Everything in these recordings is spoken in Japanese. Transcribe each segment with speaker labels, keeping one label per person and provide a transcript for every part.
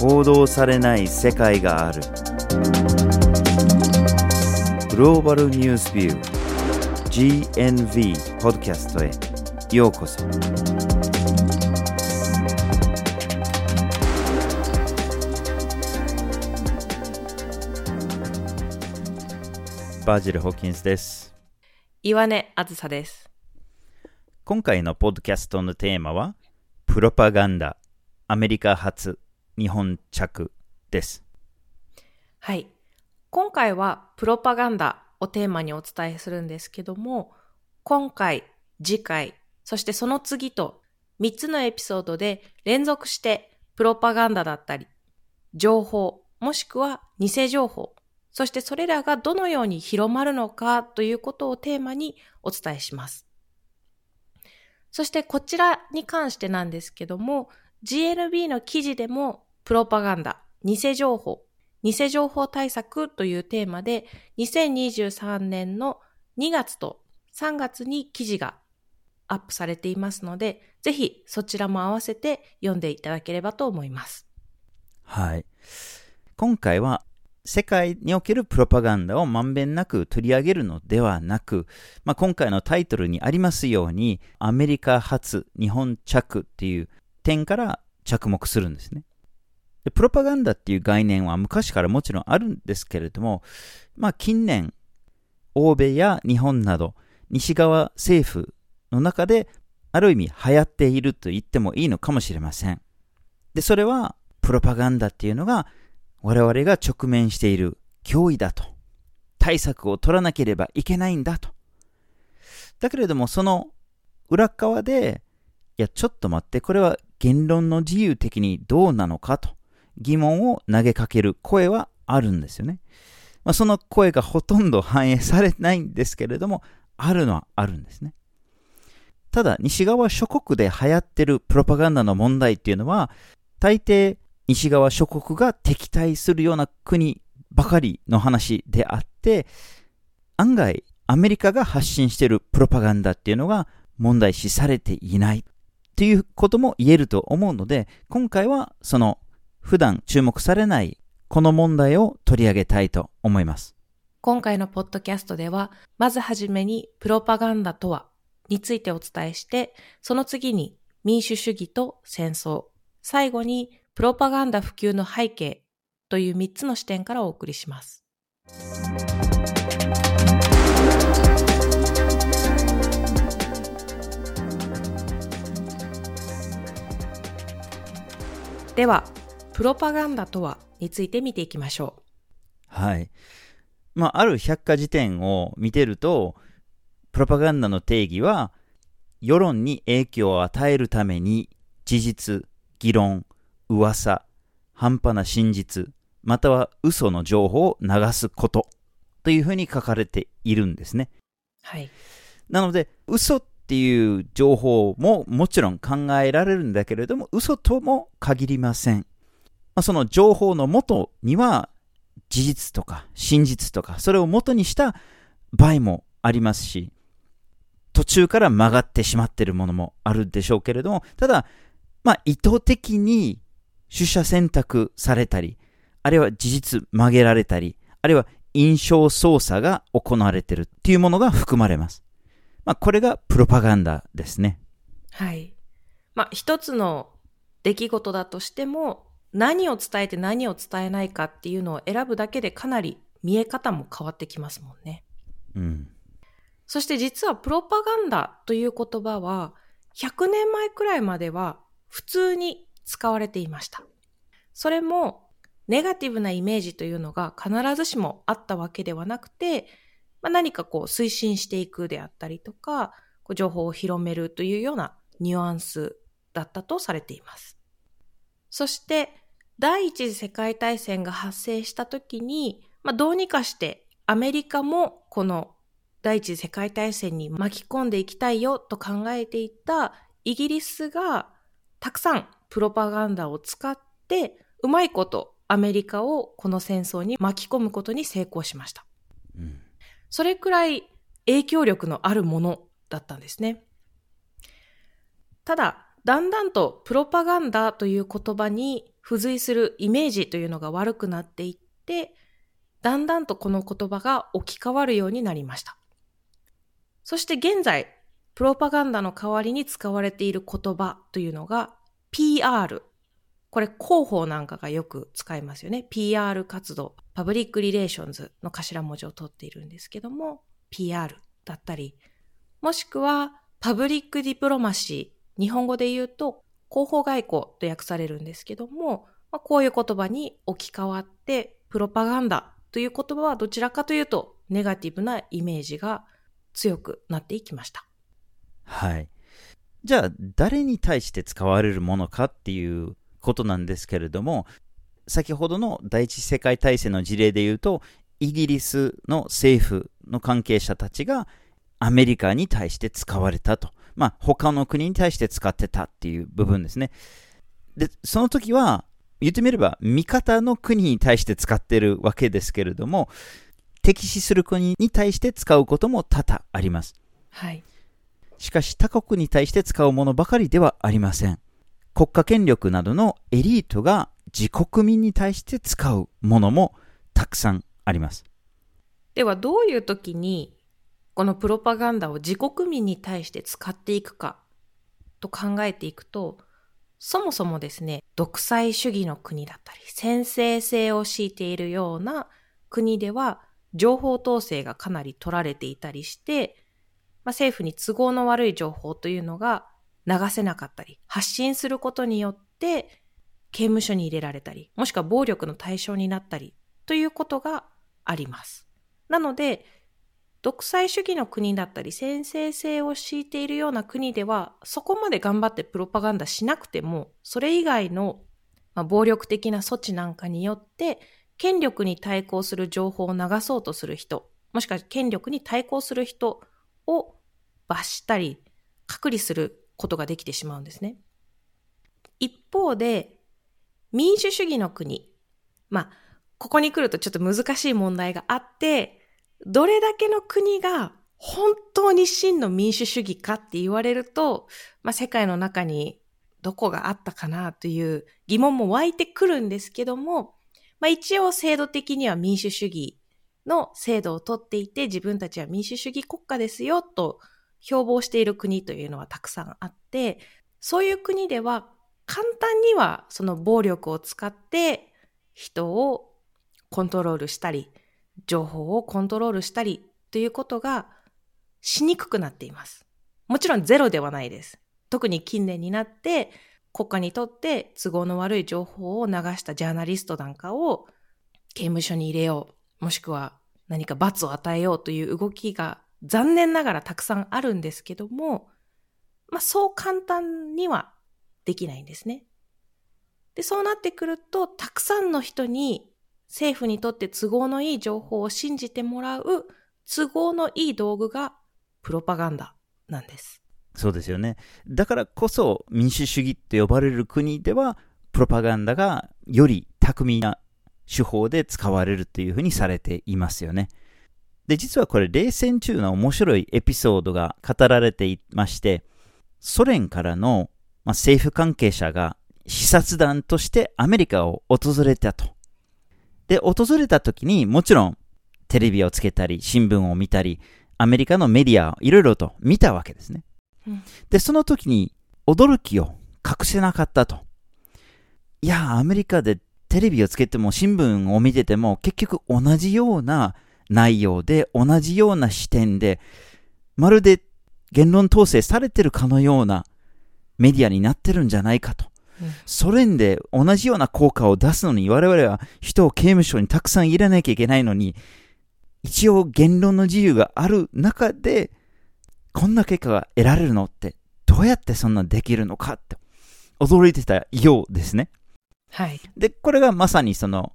Speaker 1: 報道されない世界がある。グローバルニュースビュー GNV ポッドキャストへ。ようこそ。バージル・ホーキンスです。
Speaker 2: 岩根あずさです。
Speaker 1: 今回のポッドキャストのテーマはプロパガンダ。アメリカ発日本着です
Speaker 2: はい。今回はプロパガンダをテーマにお伝えするんですけども、今回、次回、そしてその次と3つのエピソードで連続してプロパガンダだったり、情報、もしくは偽情報、そしてそれらがどのように広まるのかということをテーマにお伝えします。そしてこちらに関してなんですけども、GNB の記事でもプロパガンダ、偽情報、偽情報対策というテーマで2023年の2月と3月に記事がアップされていますので、ぜひそちらも合わせて読んでいただければと思います。
Speaker 1: はい今回は世界におけるプロパガンダをまんべんなく取り上げるのではなく、まあ、今回のタイトルにありますようにアメリカ発日本着っていう点から着目するんですねでプロパガンダっていう概念は昔からもちろんあるんですけれども、まあ、近年欧米や日本など西側政府の中である意味流行っていると言ってもいいのかもしれません。でそれはプロパガンダっていうのが我々が直面している脅威だと。対策を取らなければいけないんだと。だけれどもその裏側でいやちょっと待ってこれは言論の自由的にどうなのかと。疑問を投げかける声はあるんですよね、まあ、その声がほとんど反映されないんですけれどもあるのはあるんですね。ただ西側諸国で流行ってるプロパガンダの問題っていうのは大抵西側諸国が敵対するような国ばかりの話であって案外アメリカが発信してるプロパガンダっていうのが問題視されていないということも言えると思うので今回はその普段注目されないこの問題を取り上げたいと思います
Speaker 2: 今回のポッドキャストでは、まずはじめにプロパガンダとはについてお伝えして、その次に民主主義と戦争、最後にプロパガンダ普及の背景という3つの視点からお送りします。では、プロパガンダとはについて見ていきましょう。
Speaker 1: はい。まあ、ある百科事典を見てると、プロパガンダの定義は、世論に影響を与えるために、事実、議論、噂、半端な真実、または嘘の情報を流すこと、というふうに書かれているんですね。
Speaker 2: はい。
Speaker 1: なので、嘘っていう情報ももちろん考えられるんだけれども、嘘とも限りません。まあ、その情報の元には、事実とか真実とか、それを元にした場合もありますし、途中から曲がってしまっているものもあるでしょうけれども、ただ、まあ、意図的に取捨選択されたり、あるいは事実曲げられたり、あるいは印象操作が行われているっていうものが含まれます。まあ、これがプロパガンダですね。
Speaker 2: はい。まあ、一つの出来事だとしても、何を伝えて何を伝えないかっていうのを選ぶだけでかなり見え方も変わってきますもんね。
Speaker 1: うん。
Speaker 2: そして実はプロパガンダという言葉は、100年前くらいまでは普通に使われていました。それも、ネガティブなイメージというのが必ずしもあったわけではなくて、まあ、何かこう推進していくであったりとか、こう情報を広めるというようなニュアンスだったとされています。そして、第一次世界大戦が発生した時に、まあ、どうにかしてアメリカもこの第一次世界大戦に巻き込んでいきたいよと考えていたイギリスがたくさんプロパガンダを使ってうまいことアメリカをこの戦争に巻き込むことに成功しました。
Speaker 1: うん。
Speaker 2: それくらい影響力のあるものだったんですね。ただ、だんだんとプロパガンダという言葉に付随するイメージというのが悪くなっていって、だんだんとこの言葉が置き換わるようになりました。そして現在、プロパガンダの代わりに使われている言葉というのが PR。これ広報なんかがよく使いますよね。PR 活動、パブリックリレーションズの頭文字を取っているんですけども、PR だったり、もしくはパブリックディプロマシー、日本語で言うと広報外交と訳されるんですけども、まあ、こういう言葉に置き換わって、プロパガンダという言葉はどちらかというと、ネガティブなイメージが強くなっていきました。
Speaker 1: はい。じゃあ、誰に対して使われるものかっていうことなんですけれども、先ほどの第一次世界大戦の事例で言うと、イギリスの政府の関係者たちがアメリカに対して使われたと。まあ、他の国に対して使ってたっていう部分ですね。で、その時は、言ってみれば、味方の国に対して使ってるわけですけれども、敵視する国に対して使うことも多々あります。
Speaker 2: はい。
Speaker 1: しかし他国に対して使うものばかりではありません。国家権力などのエリートが自国民に対して使うものもたくさんあります。
Speaker 2: ではどういう時にこのプロパガンダを自国民に対して使っていくかと考えていくと、そもそもですね、独裁主義の国だったり、先制性を敷いているような国では、情報統制がかなり取られていたりして、まあ、政府に都合の悪い情報というのが流せなかったり、発信することによって刑務所に入れられたり、もしくは暴力の対象になったりということがあります。なので、独裁主義の国だったり、先制性を敷いているような国では、そこまで頑張ってプロパガンダしなくても、それ以外の、まあ、暴力的な措置なんかによって、権力に対抗する情報を流そうとする人、もしくは権力に対抗する人を罰したり、隔離することができてしまうんですね。一方で、民主主義の国、まあ、ここに来るとちょっと難しい問題があって、どれだけの国が本当に真の民主主義かって言われると、まあ、世界の中にどこがあったかなという疑問も湧いてくるんですけども、まあ、一応制度的には民主主義の制度をとっていて自分たちは民主主義国家ですよと標榜している国というのはたくさんあって、そういう国では簡単にはその暴力を使って人をコントロールしたり、情報をコントロールしたりということがしにくくなっています。もちろんゼロではないです。特に近年になって国家にとって都合の悪い情報を流したジャーナリストなんかを刑務所に入れよう、もしくは何か罰を与えようという動きが残念ながらたくさんあるんですけども、まあそう簡単にはできないんですね。で、そうなってくると、たくさんの人に政府にとって都合のいい情報を信じてもらう都合のいい道具がプロパガンダなんです。
Speaker 1: そうですよね。だからこそ民主主義って呼ばれる国ではプロパガンダがより巧みな手法で使われるっていうふうにされていますよね。で、実はこれ冷戦中の面白いエピソードが語られていまして、ソ連からの、まあ、政府関係者が視察団としてアメリカを訪れたと。で、訪れた時にもちろんテレビをつけたり、新聞を見たり、アメリカのメディアをいろいろと見たわけですね。うん、で、その時に驚きを隠せなかったと。いや、アメリカでテレビをつけても新聞を見てても結局同じような内容で同じような視点でまるで言論統制されてるかのようなメディアになってるんじゃないかと。ソ連で同じような効果を出すのに我々は人を刑務所にたくさん入れなきゃいけないのに、一応言論の自由がある中で、こんな結果が得られるのって、どうやってそんなできるのかって、驚いてたようですね。
Speaker 2: はい。
Speaker 1: で、これがまさにその、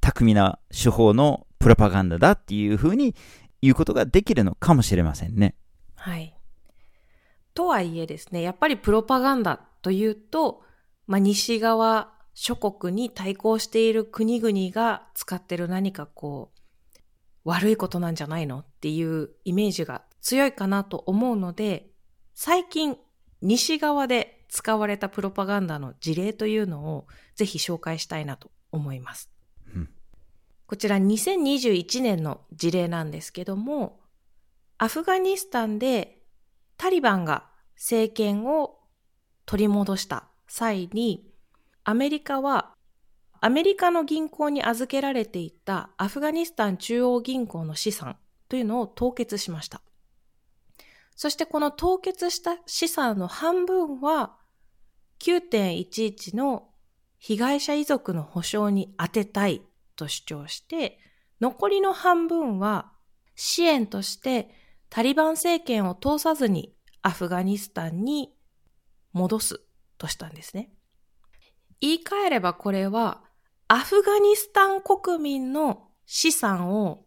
Speaker 1: 巧みな手法のプロパガンダだっていうふうに言うことができるのかもしれませんね。
Speaker 2: はい。とはいえですね、やっぱりプロパガンダというと、まあ、西側諸国に対抗している国々が使ってる何かこう、悪いことなんじゃないのっていうイメージが強いかなと思うので、最近西側で使われたプロパガンダの事例というのをぜひ紹介したいなと思います。うん、こちら2021年の事例なんですけども、アフガニスタンでタリバンが政権を取り戻した際に、アメリカはアメリカの銀行に預けられていたアフガニスタン中央銀行の資産というのを凍結しました。そしてこの凍結した資産の半分は9.11の被害者遺族の保障に充てたいと主張して、残りの半分は支援としてタリバン政権を通さずにアフガニスタンに戻すとしたんですね。言い換えればこれはアフガニスタン国民の資産を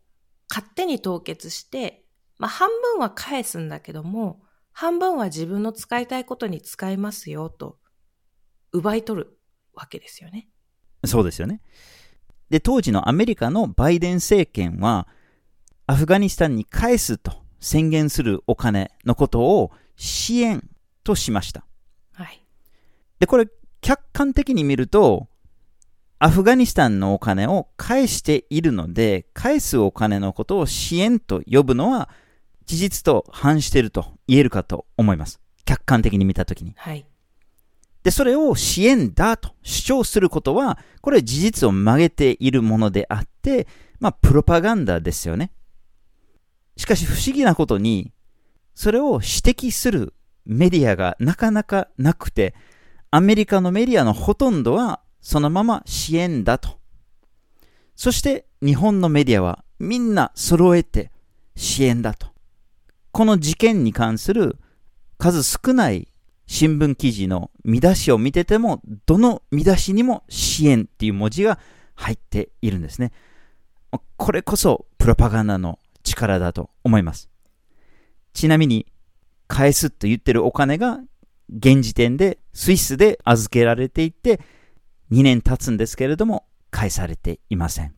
Speaker 2: 勝手に凍結して、まあ半分は返すんだけども、半分は自分の使いたいことに使いますよと、奪い取るわけですよね。
Speaker 1: そうですよね。で、当時のアメリカのバイデン政権は、アフガニスタンに返すと宣言するお金のことを支援としました。
Speaker 2: はい。
Speaker 1: で、これ、客観的に見ると、アフガニスタンのお金を返しているので、返すお金のことを支援と呼ぶのは、事実と反していると言えるかと思います。客観的に見たときに。
Speaker 2: はい。
Speaker 1: で、それを支援だと主張することは、これは事実を曲げているものであって、まあ、プロパガンダですよね。しかし不思議なことに、それを指摘するメディアがなかなかなくて、アメリカのメディアのほとんどはそのまま支援だと。そして日本のメディアはみんな揃えて支援だと。この事件に関する数少ない新聞記事の見出しを見てても、どの見出しにも支援っていう文字が入っているんですね。これこそプロパガンダの力だと思います。ちなみに、返すと言ってるお金が現時点でスイスで預けられていて、2年経つんですけれども、返されていません。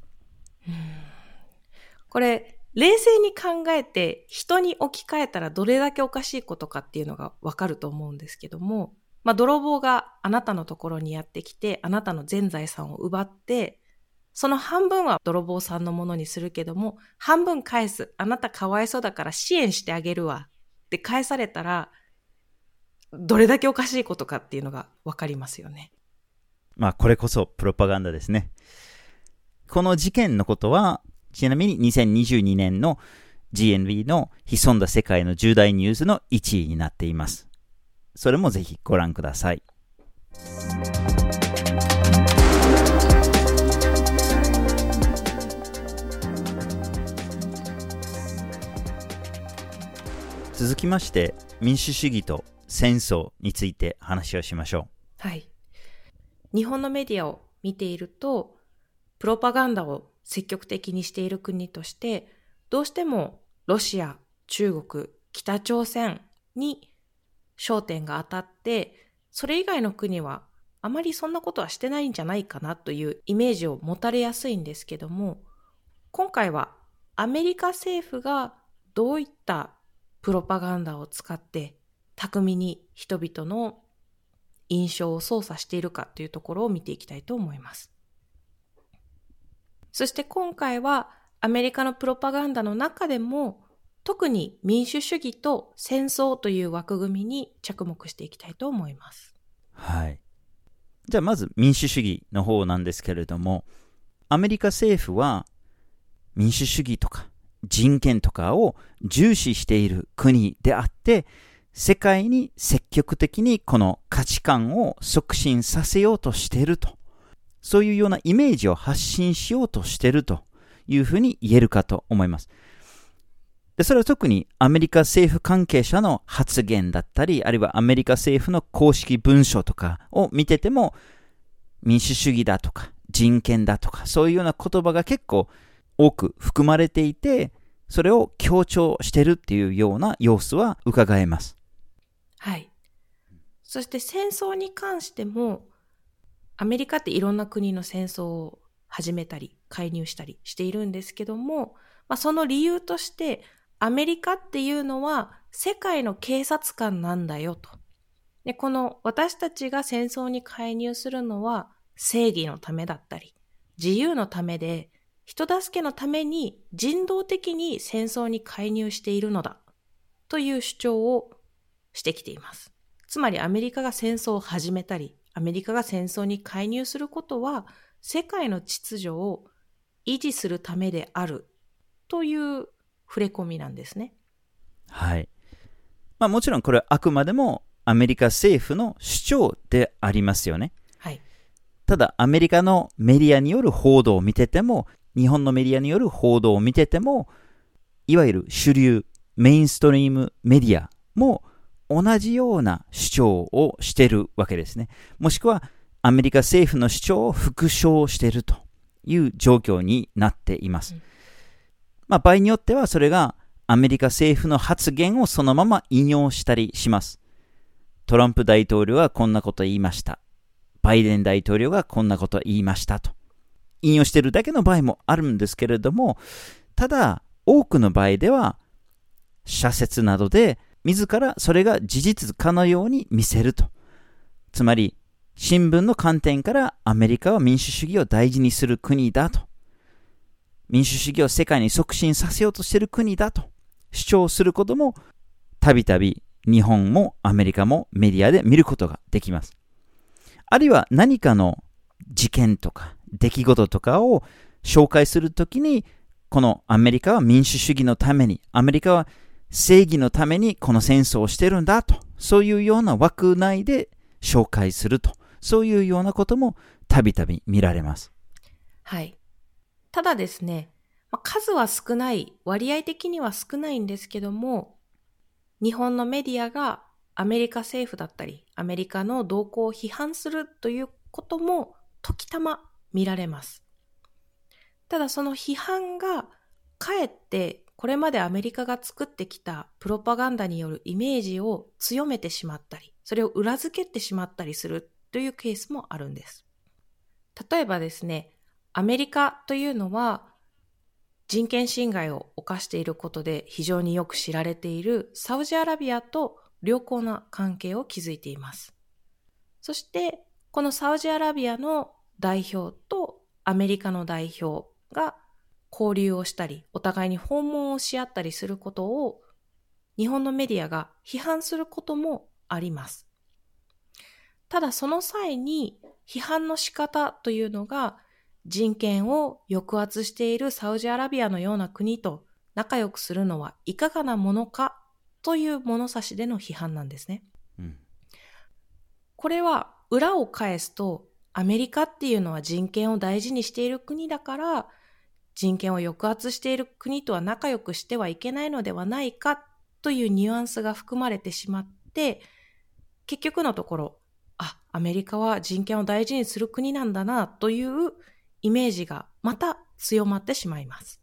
Speaker 2: これ、冷静に考えて人に置き換えたらどれだけおかしいことかっていうのがわかると思うんですけども、まあ、泥棒があなたのところにやってきて、あなたの全財産を奪って、その半分は泥棒さんのものにするけども、半分返す。あなたかわいそうだから支援してあげるわ。って返されたら、どれだけおかしいことかっていうのがわかりますよね。
Speaker 1: まあ、これこそプロパガンダですね。この事件のことは、ちなみに2022年の GNB の潜んだ世界の重大ニュースの1位になっています。それもぜひご覧ください。続きまして民主主義と戦争について話をしましょ
Speaker 2: う。はい。日本のメディアを見ていると、プロパガンダを積極的にしている国として、どうしてもロシア、中国、北朝鮮に焦点が当たって、それ以外の国はあまりそんなことはしてないんじゃないかなというイメージを持たれやすいんですけども、今回はアメリカ政府がどういったプロパガンダを使って巧みに人々の印象を操作しているかというところを見ていきたいと思います。そして今回はアメリカのプロパガンダの中でも特に民主主義と戦争という枠組みに着目していきたいと思います。
Speaker 1: はい。じゃあまず民主主義の方なんですけれども、アメリカ政府は民主主義とか人権とかを重視している国であって、世界に積極的にこの価値観を促進させようとしていると。そういうようなイメージを発信しようとしているというふうに言えるかと思います。で、それは特にアメリカ政府関係者の発言だったり、あるいはアメリカ政府の公式文書とかを見てても、民主主義だとか人権だとか、そういうような言葉が結構多く含まれていて、それを強調してるっていうような様子は伺えます。
Speaker 2: はい。そして戦争に関しても、アメリカっていろんな国の戦争を始めたり、介入したりしているんですけども、まあ、その理由として、アメリカっていうのは世界の警察官なんだよと。で、この私たちが戦争に介入するのは正義のためだったり、自由のためで、人助けのために人道的に戦争に介入しているのだという主張をしてきています。つまりアメリカが戦争を始めたり、アメリカが戦争に介入することは世界の秩序を維持するためであるという触れ込みなんですね。
Speaker 1: はい。まあもちろんこれはあくまでもアメリカ政府の主張でありますよね。
Speaker 2: はい。
Speaker 1: ただアメリカのメディアによる報道を見てても、日本のメディアによる報道を見てても、いわゆる主流、メインストリームメディアも同じような主張をしているわけですね。もしくはアメリカ政府の主張を復唱しているという状況になっています。うん、まあ場合によってはそれがアメリカ政府の発言をそのまま引用したりします。トランプ大統領はこんなこと言いました。バイデン大統領がこんなこと言いましたと。引用しているだけの場合もあるんですけれども、ただ、多くの場合では、社説などで、自らそれが事実かのように見せると。つまり、新聞の観点からアメリカは民主主義を大事にする国だと。民主主義を世界に促進させようとしている国だと主張することも、たびたび日本もアメリカもメディアで見ることができます。あるいは何かの事件とか出来事とかを紹介するときに、このアメリカは民主主義のために、アメリカは正義のためにこの戦争をしてるんだと、そういうような枠内で紹介すると、そういうようなこともたびたび見られます。
Speaker 2: はい。ただですね、数は少ない、割合的には少ないんですけども、日本のメディアがアメリカ政府だったり、アメリカの動向を批判するということも時たま見られます。ただその批判がかえってこれまでアメリカが作ってきたプロパガンダによるイメージを強めてしまったり、それを裏付けてしまったりするというケースもあるんです。例えばですね、アメリカというのは人権侵害を犯していることで非常によく知られているサウジアラビアと良好な関係を築いています。そして、このサウジアラビアの代表とアメリカの代表が交流をしたり、お互いに訪問をし合ったりすることを日本のメディアが批判することもあります。ただその際に批判の仕方というのが人権を抑圧しているサウジアラビアのような国と仲良くするのはいかがなものかという物差しでの批判なんですね。うん、これは裏を返すとアメリカっていうのは人権を大事にしている国だから人権を抑圧している国とは仲良くしてはいけないのではないかというニュアンスが含まれてしまって結局のところあ、アメリカは人権を大事にする国なんだなというイメージがまた強まってしまいます。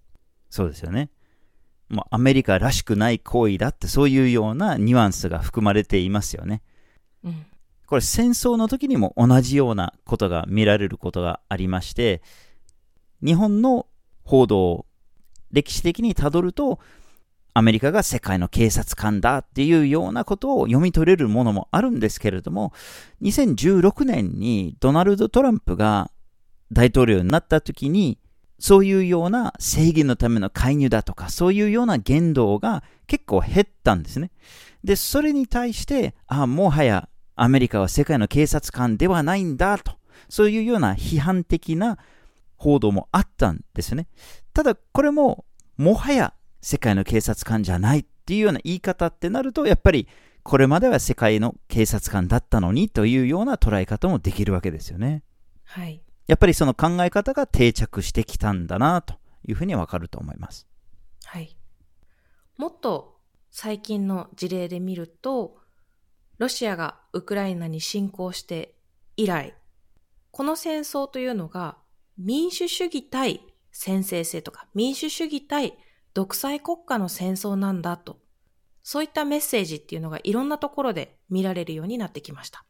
Speaker 1: そうですよね。もうアメリカらしくない行為だってそういうようなニュアンスが含まれていますよね。うん、これ戦争の時にも同じようなことが見られることがありまして、日本の報道を歴史的にたどると、アメリカが世界の警察官だっていうようなことを読み取れるものもあるんですけれども、2016年にドナルド・トランプが大統領になった時に、そういうような正義のための介入だとか、そういうような言動が結構減ったんですね。で、それに対して、ああ、もはやアメリカは世界の警察官ではないんだと、そういうような批判的な報道もあったんですね。ただ、これも、もはや世界の警察官じゃないっていうような言い方ってなると、やっぱりこれまでは世界の警察官だったのにというような捉え方もできるわけですよね。
Speaker 2: はい。
Speaker 1: やっぱりその考え方が定着してきたんだなというふうにわかると思います。
Speaker 2: はい。もっと最近の事例で見ると、ロシアがウクライナに侵攻して以来、この戦争というのが民主主義対先制性とか民主主義対独裁国家の戦争なんだと、そういったメッセージっていうのがいろんなところで見られるようになってきました。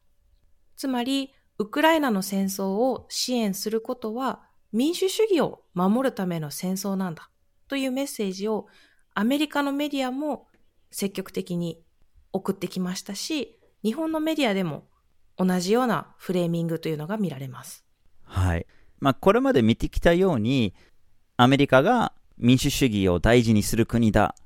Speaker 2: つまり、ウクライナの戦争を支援することは民主主義を守るための戦争なんだというメッセージをアメリカのメディアも積極的に送ってきましたし、日本のメディアでも同じようなフレーミングというのが見られます。
Speaker 1: はい。まあ、これまで見てきたように、アメリカが民主主義を大事にする国だ。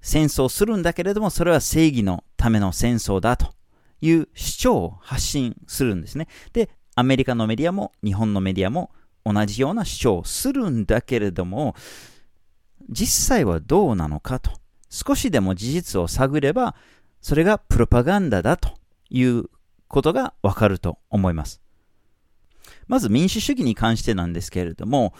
Speaker 1: 戦争するんだけれども、それは正義のための戦争だという主張を発信するんですね。で、アメリカのメディアも日本のメディアも同じような主張をするんだけれども、実際はどうなのかと。少しでも事実を探れば、それがプロパガンダだということがわかると思います。まず民主主義に関してなんですけれども、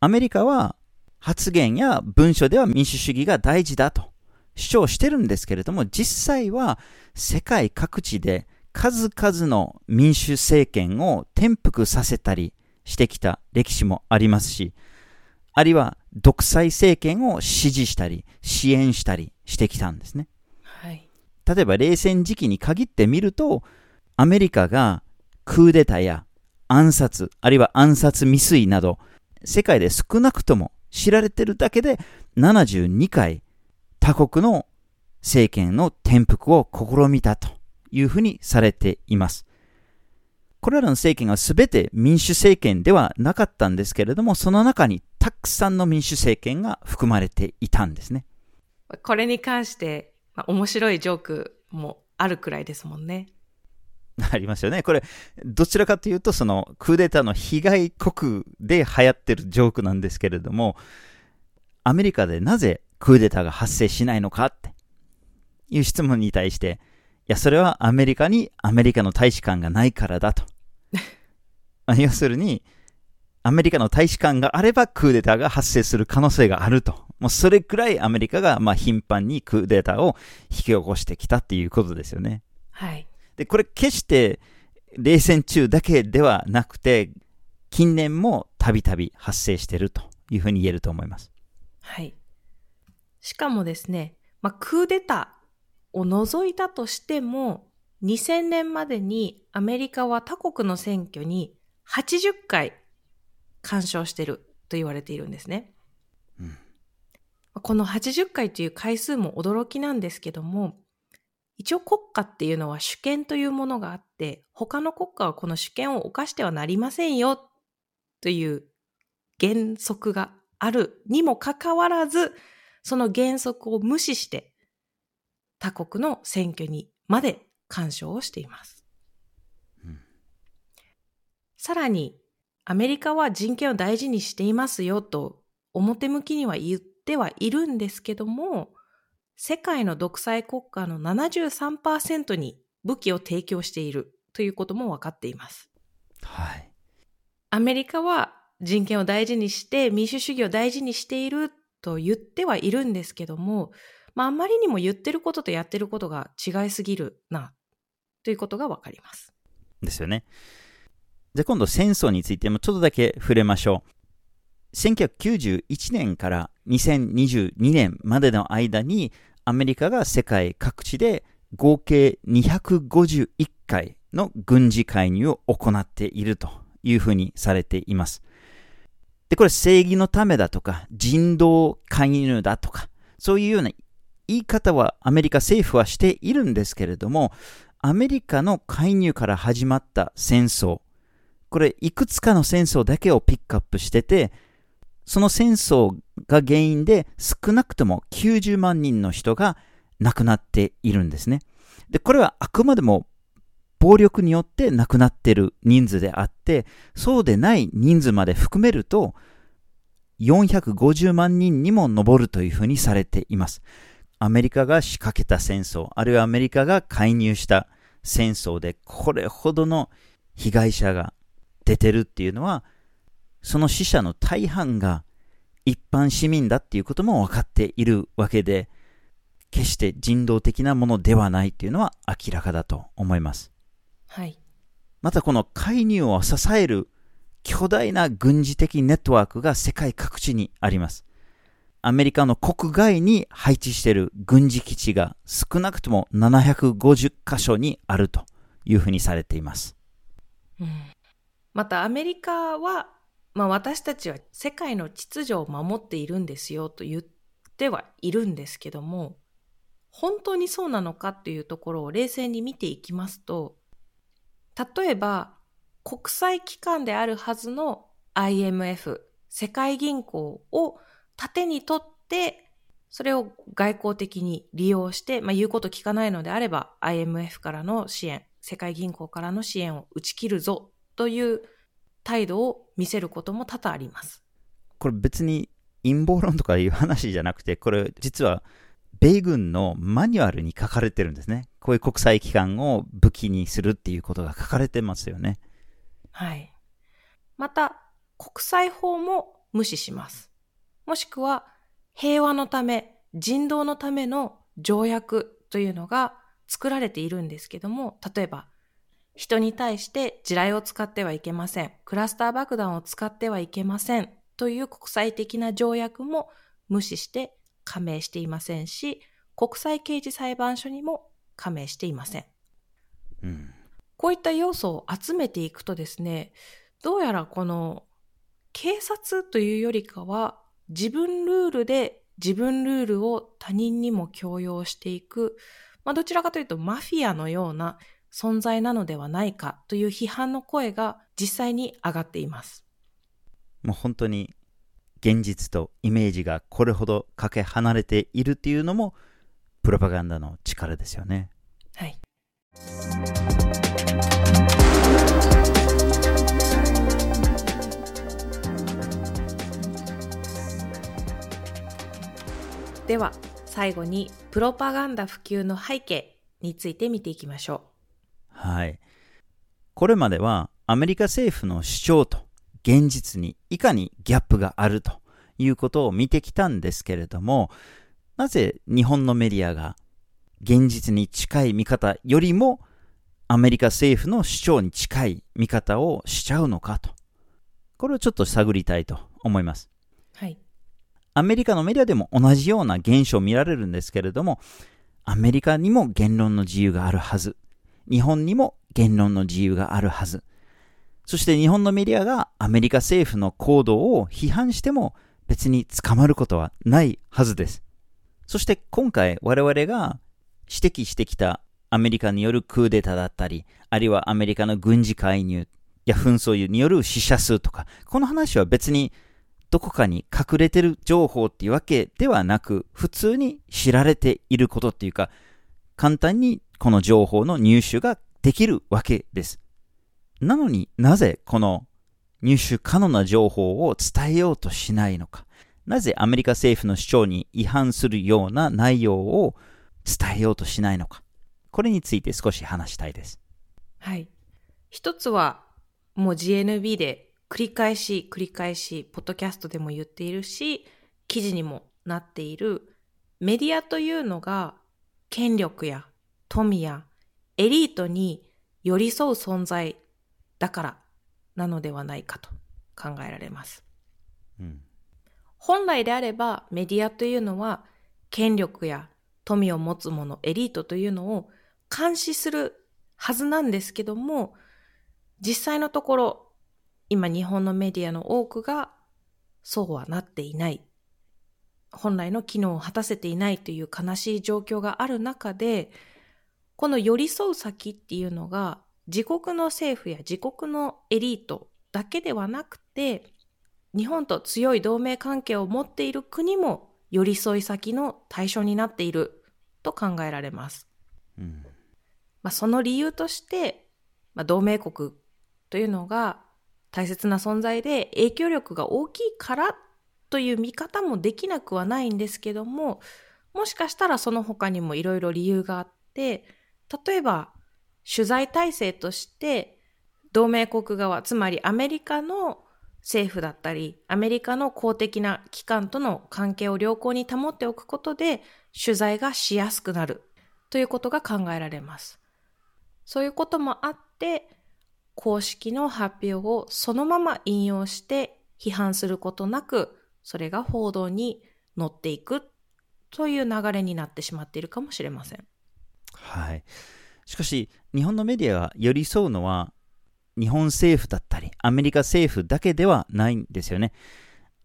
Speaker 1: アメリカは発言や文書では民主主義が大事だと主張してるんですけれども、実際は世界各地で数々の民主政権を転覆させたりしてきた歴史もありますし、あるいは独裁政権を支持したり支援したりしてきたんですね。
Speaker 2: はい。
Speaker 1: 例えば冷戦時期に限ってみると、アメリカがクーデターや暗殺、あるいは暗殺未遂など、世界で少なくとも知られてるだけで72回他国の政権の転覆を試みたというふうにされています。これらの政権は全て民主政権ではなかったんですけれども、その中にたくさんの民主政権が含まれていたんですね。
Speaker 2: これに関して、まあ、面白いジョークもあるくらいですもんね。
Speaker 1: ありますよね。これ、どちらかというと、その、クーデターの被害国で流行ってるジョークなんですけれども、アメリカでなぜクーデターが発生しないのかっていう質問に対して、いや、それはアメリカにアメリカの大使館がないからだと。要するに、アメリカの大使館があればクーデターが発生する可能性があると。もうそれくらいアメリカがまあ頻繁にクーデターを引き起こしてきたっていうことですよね。
Speaker 2: はい。
Speaker 1: で、これ決して冷戦中だけではなくて、近年もたびたび発生しているというふうに言えると思います。
Speaker 2: はい。しかもですね、まあ、クーデターを除いたとしても、2000年までにアメリカは他国の選挙に80回干渉してると言われているんですね。うん、この80回という回数も驚きなんですけども、一応国家っていうのは主権というものがあって、他の国家はこの主権を犯してはなりませんよという原則があるにもかかわらず、その原則を無視して他国の選挙にまで干渉をしています。うん、さらに、アメリカは人権を大事にしていますよと表向きには言ってはいるんですけども、世界の独裁国家の73%に武器を提供しているということも分かっています。
Speaker 1: はい。
Speaker 2: アメリカは人権を大事にして民主主義を大事にしていると言ってはいるんですけども、まあ、あまりにも言ってることとやってることが違いすぎるな、ということが分かります。
Speaker 1: ですよね。じゃあ今度戦争についてもちょっとだけ触れましょう。1991年から2022年までの間にアメリカが世界各地で合計251回の軍事介入を行っているというふうにされています。で、これ正義のためだとか、人道介入だとか、そういうような言い方はアメリカ政府はしているんですけれども、アメリカの介入から始まった戦争、これいくつかの戦争だけをピックアップしてて、その戦争が原因で少なくとも90万人の人が亡くなっているんですね。で、これはあくまでも暴力によって亡くなっている人数であって、そうでない人数まで含めると、450万人にも上るというふうにされています。アメリカが仕掛けた戦争、あるいはアメリカが介入した戦争で、これほどの被害者が出てるっていうのは、その死者の大半が一般市民だっていうことも分かっているわけで、決して人道的なものではないっていうのは明らかだと思います。
Speaker 2: はい。
Speaker 1: またこの介入を支える巨大な軍事的ネットワークが世界各地にあります。アメリカの国外に配置している軍事基地が少なくとも750箇所にあるというふうにされています。
Speaker 2: うん、またアメリカはまあ、私たちは世界の秩序を守っているんですよと言ってはいるんですけども、本当にそうなのかっていうところを冷静に見ていきますと、例えば国際機関であるはずの IMF、世界銀行を盾にとって、それを外交的に利用して、まあ、言うこと聞かないのであれば IMF からの支援、世界銀行からの支援を打ち切るぞという態度を見せることも多々あります。
Speaker 1: これ別に陰謀論とかいう話じゃなくて、これ実は米軍のマニュアルに書かれてるんですね。こういう国際機関を武器にするっていうことが書かれてますよね。
Speaker 2: はい。また、国際法も無視します。もしくは、平和のため、人道のための条約というのが作られているんですけども、例えば、人に対して地雷を使ってはいけません。クラスター爆弾を使ってはいけません。という国際的な条約も無視して加盟していませんし、国際刑事裁判所にも加盟していません。
Speaker 1: うん、
Speaker 2: こういった要素を集めていくとですね、どうやらこの警察というよりかは自分ルールで自分ルールを他人にも強要していく、まあ、どちらかというとマフィアのような存在なのではないかという批判の声が実際に上がっています。
Speaker 1: もう本当に現実とイメージがこれほどかけ離れているっていうのもプロパガンダの力ですよね。
Speaker 2: はい。では最後にプロパガンダ普及の背景について見ていきましょ
Speaker 1: う。はい。これまではアメリカ政府の主張と現実にいかにギャップがあるということを見てきたんですけれども、なぜ日本のメディアが現実に近い見方よりもアメリカ政府の主張に近い見方をしちゃうのかと。これをちょっと探りたいと思います。
Speaker 2: はい。
Speaker 1: アメリカのメディアでも同じような現象を見られるんですけれども、アメリカにも言論の自由があるはず。日本にも言論の自由があるはず。そして日本のメディアがアメリカ政府の行動を批判しても別に捕まることはないはずです。そして今回我々が指摘してきたアメリカによるクーデターだったり、あるいはアメリカの軍事介入や紛争による死者数とか、この話は別にどこかに隠れてる情報っていうわけではなく、普通に知られていることっていうか、簡単にこの情報の入手ができるわけです。なのになぜこの入手可能な情報を伝えようとしないのか。なぜアメリカ政府の主張に違反するような内容を伝えようとしないのか。これについて少し話したいです。
Speaker 2: はい。一つは、もう GNB で繰り返し繰り返し、ポッドキャストでも言っているし、記事にもなっている、メディアというのが、権力や富やエリートに寄り添う存在だからなのではないかと考えられます。
Speaker 1: うん、
Speaker 2: 本来であればメディアというのは権力や富を持つ者、エリートというのを監視するはずなんですけども、実際のところ、今日本のメディアの多くがそうはなっていない。本来の機能を果たせていないという悲しい状況がある中で、この寄り添う先っていうのが自国の政府や自国のエリートだけではなくて、日本と強い同盟関係を持っている国も寄り添い先の対象になっていると考えられます。
Speaker 1: うん、
Speaker 2: まあ、その理由として、まあ、同盟国というのが大切な存在で影響力が大きいからという見方もできなくはないんですけども、もしかしたらその他にもいろいろ理由があって、例えば取材体制として同盟国側、つまりアメリカの政府だったり、アメリカの公的な機関との関係を良好に保っておくことで、取材がしやすくなるということが考えられます。そういうこともあって、公式の発表をそのまま引用して批判することなく、それが報道に乗っていくという流れになってしまっているかもしれません。
Speaker 1: はい。しかし、日本のメディアが寄り添うのは、日本政府だったり、アメリカ政府だけではないんですよね。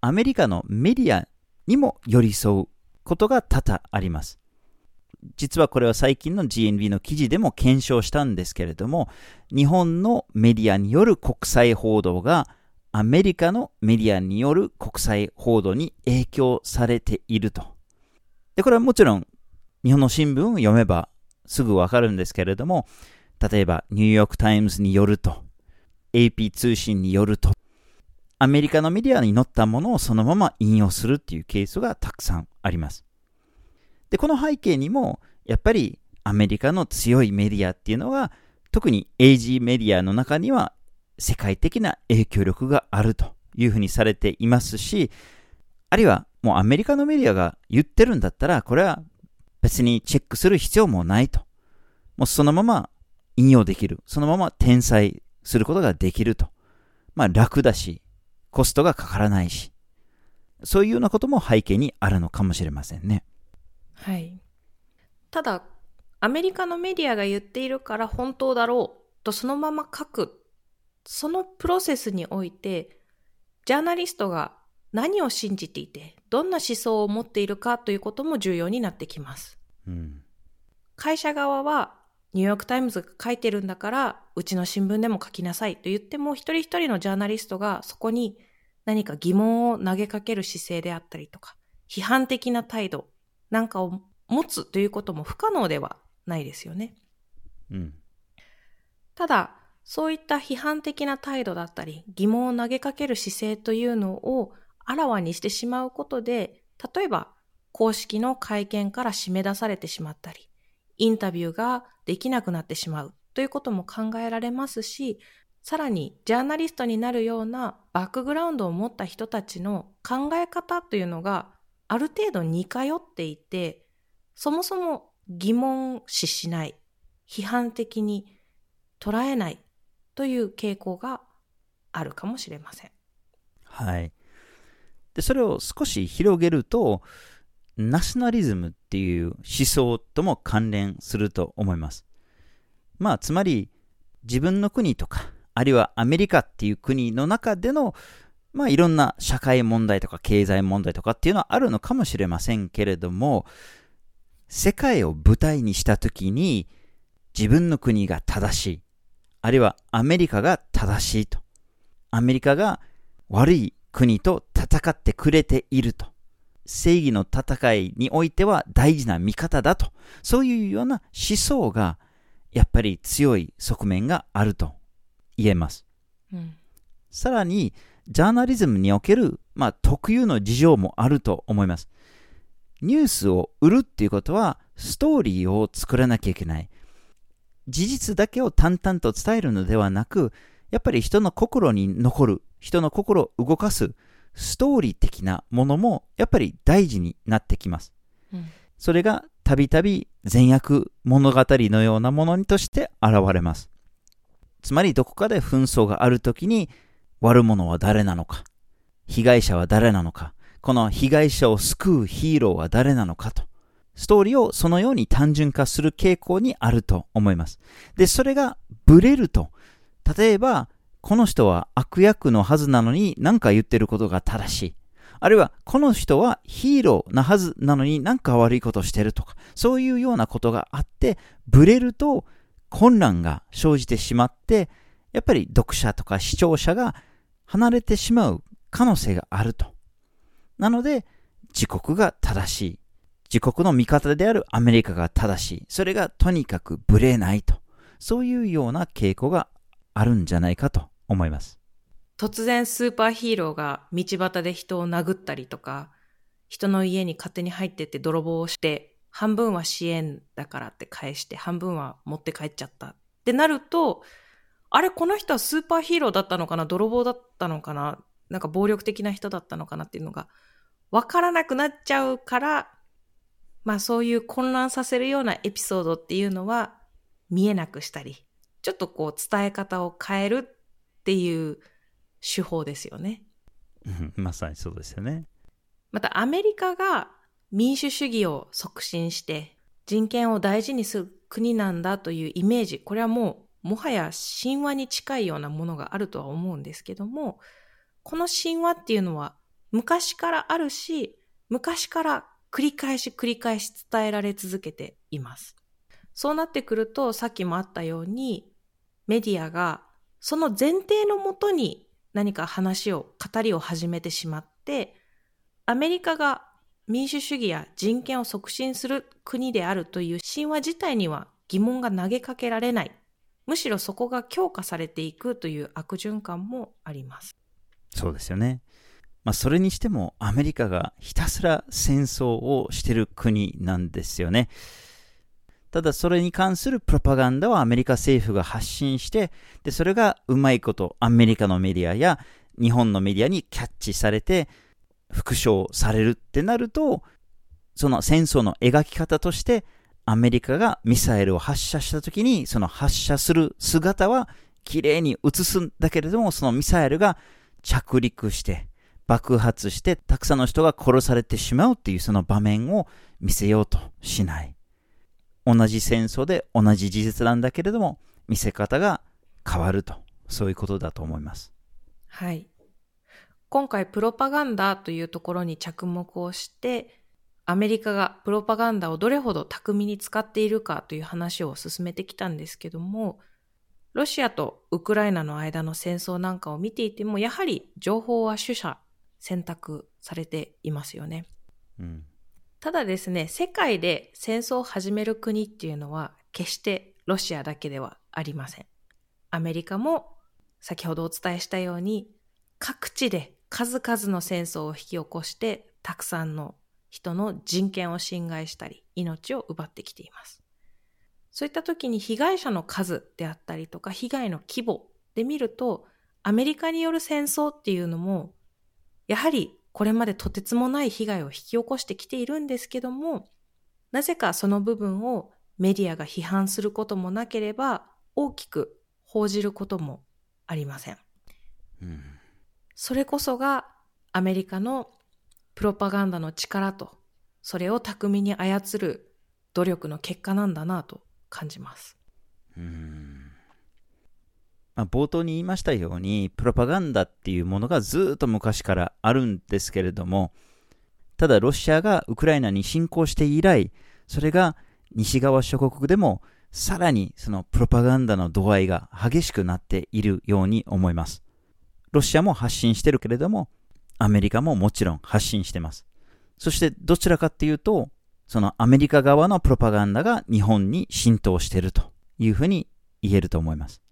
Speaker 1: アメリカのメディアにも寄り添うことが多々あります。実はこれは最近の GNV の記事でも検証したんですけれども、日本のメディアによる国際報道がアメリカのメディアによる国際報道に影響されていると。で、これはもちろん日本の新聞を読めばすぐわかるんですけれども、例えばニューヨークタイムズによると、AP 通信によると、アメリカのメディアに載ったものをそのまま引用するっていうケースがたくさんあります。で、この背景にも、やっぱりアメリカの強いメディアっていうのは、特に AG メディアの中には世界的な影響力があるというふうにされていますし、あるいはもうアメリカのメディアが言ってるんだったら、これは別にチェックする必要もないと。もうそのまま引用できる。そのまま転載することができると。まあ楽だし、コストがかからないし、そういうようなことも背景にあるのかもしれませんね。
Speaker 2: はい。ただ、アメリカのメディアが言っているから本当だろうとそのまま書く。そのプロセスにおいて、ジャーナリストが何を信じていて、どんな思想を持っているかということも重要になってきます。うん、会社側はニューヨークタイムズが書いてるんだから、うちの新聞でも書きなさいと言っても、一人一人のジャーナリストがそこに何か疑問を投げかける姿勢であったりとか、批判的な態度なんかを持つということも不可能ではないですよね。うん。ただ、そういった批判的な態度だったり、疑問を投げかける姿勢というのをあらわにしてしまうことで、例えば公式の会見から締め出されてしまったり、インタビューができなくなってしまうということも考えられますし、さらにジャーナリストになるようなバックグラウンドを持った人たちの考え方というのがある程度似通っていて、そもそも疑問視しない、批判的に捉えないという傾向があるかもしれません。
Speaker 1: はい。で、それを少し広げると、ナショナリズムっていう思想とも関連すると思います。まあ、つまり、自分の国とか、あるいはアメリカっていう国の中での、まあ、いろんな社会問題とか経済問題とかっていうのはあるのかもしれませんけれども、世界を舞台にしたときに、自分の国が正しい、あるいはアメリカが正しいと、アメリカが悪い国と戦ってくれていると、正義の戦いにおいては大事な味方だと、そういうような思想が、やっぱり強い側面があると言えます。うん、さらに、ジャーナリズムにおける、まあ、特有の事情もあると思います。ニュースを売るっていうことは、ストーリーを作らなきゃいけない。事実だけを淡々と伝えるのではなく、やっぱり人の心に残る、人の心を動かす、ストーリー的なものもやっぱり大事になってきます。うん、それがたびたび善悪物語のようなものとして現れます。つまりどこかで紛争があるときに悪者は誰なのか、被害者は誰なのか、この被害者を救うヒーローは誰なのかと、ストーリーをそのように単純化する傾向にあると思います。で、それがブレると、例えばこの人は悪役のはずなのに何か言ってることが正しい。あるいは、この人はヒーローなはずなのに何か悪いことしてるとか、そういうようなことがあって、ブレると混乱が生じてしまって、やっぱり読者とか視聴者が離れてしまう可能性があると。なので、自国が正しい。自国の味方であるアメリカが正しい。それがとにかくブレないと。そういうような傾向があるんじゃないかと思います。
Speaker 2: 突然スーパーヒーローが道端で人を殴ったりとか、人の家に勝手に入ってって泥棒をして、半分は支援だからって返して、半分は持って帰っちゃったってなると、あれ、この人はスーパーヒーローだったのかな泥棒だったのかななんか暴力的な人だったのかなっていうのが分からなくなっちゃうから、まあそういう混乱させるようなエピソードっていうのは見えなくしたり、ちょっとこう伝え方を変えるっていう手法ですよね。
Speaker 1: まさにそうですよね。
Speaker 2: またアメリカが民主主義を促進して人権を大事にする国なんだというイメージ、これはもうもはや神話に近いようなものがあるとは思うんですけども、この神話っていうのは昔からあるし、昔から繰り返し繰り返し伝えられ続けています。そうなってくると、さっきもあったように、メディアがその前提のもとに何か話を、語りを始めてしまって、アメリカが民主主義や人権を促進する国であるという神話自体には疑問が投げかけられない。むしろそこが強化されていくという悪循環もあります。
Speaker 1: そうですよね。まあ、それにしてもアメリカがひたすら戦争をしてる国なんですよね。ただそれに関するプロパガンダをアメリカ政府が発信して、で、それがうまいことアメリカのメディアや日本のメディアにキャッチされて、復唱されるってなると、その戦争の描き方として、アメリカがミサイルを発射した時に、その発射する姿は綺麗に映すんだけれども、そのミサイルが着陸して、爆発して、たくさんの人が殺されてしまうっていうその場面を見せようとしない。同じ戦争で同じ事実なんだけれども、見せ方が変わると。そういうことだと思います。
Speaker 2: はい。今回プロパガンダというところに着目をして、アメリカがプロパガンダをどれほど巧みに使っているかという話を進めてきたんですけども、ロシアとウクライナの間の戦争なんかを見ていても、やはり情報は取捨選択されていますよね。うん、ただですね、世界で戦争を始める国っていうのは決してロシアだけではありません。アメリカも先ほどお伝えしたように各地で数々の戦争を引き起こして、たくさんの人の人権を侵害したり、命を奪ってきています。そういった時に被害者の数であったりとか、被害の規模で見ると、アメリカによる戦争っていうのも、やはりこれまでとてつもない被害を引き起こしてきているんですけども、なぜかその部分をメディアが批判することもなければ、大きく報じることもありません。うんそれこそがアメリカのプロパガンダの力と、それを巧みに操る努力の結果なんだなと感じます。うん
Speaker 1: まあ、冒頭に言いましたように、プロパガンダっていうものがずっと昔からあるんですけれども、ただロシアがウクライナに侵攻して以来、それが西側諸国でもさらにそのプロパガンダの度合いが激しくなっているように思います。ロシアも発信してるけれども、アメリカももちろん発信してます。そしてどちらかっていうと、そのアメリカ側のプロパガンダが日本に浸透してるというふうに言えると思います。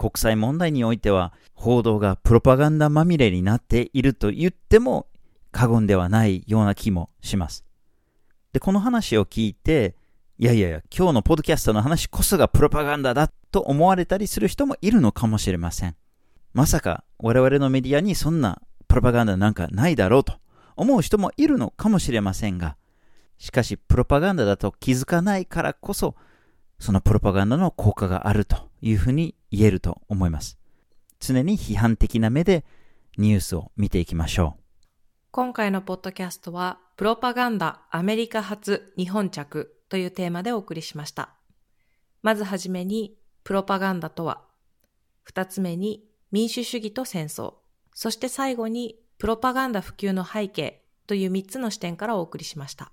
Speaker 1: 国際問題においては報道がプロパガンダまみれになっていると言っても過言ではないような気もします。で、この話を聞いて、いやいやいや、今日のポッドキャストの話こそがプロパガンダだと思われたりする人もいるのかもしれません。まさか我々のメディアにそんなプロパガンダなんかないだろうと思う人もいるのかもしれませんが、しかしプロパガンダだと気づかないからこそ、そのプロパガンダの効果があるというふうに言えると思います。常に批判的な目でニュースを見ていきましょう。
Speaker 2: 今回のポッドキャストは、プロパガンダアメリカ発日本着というテーマでお送りしました。まずはじめに、プロパガンダとは、二つ目に、民主主義と戦争、そして最後にプロパガンダ普及の背景という3つの視点からお送りしました。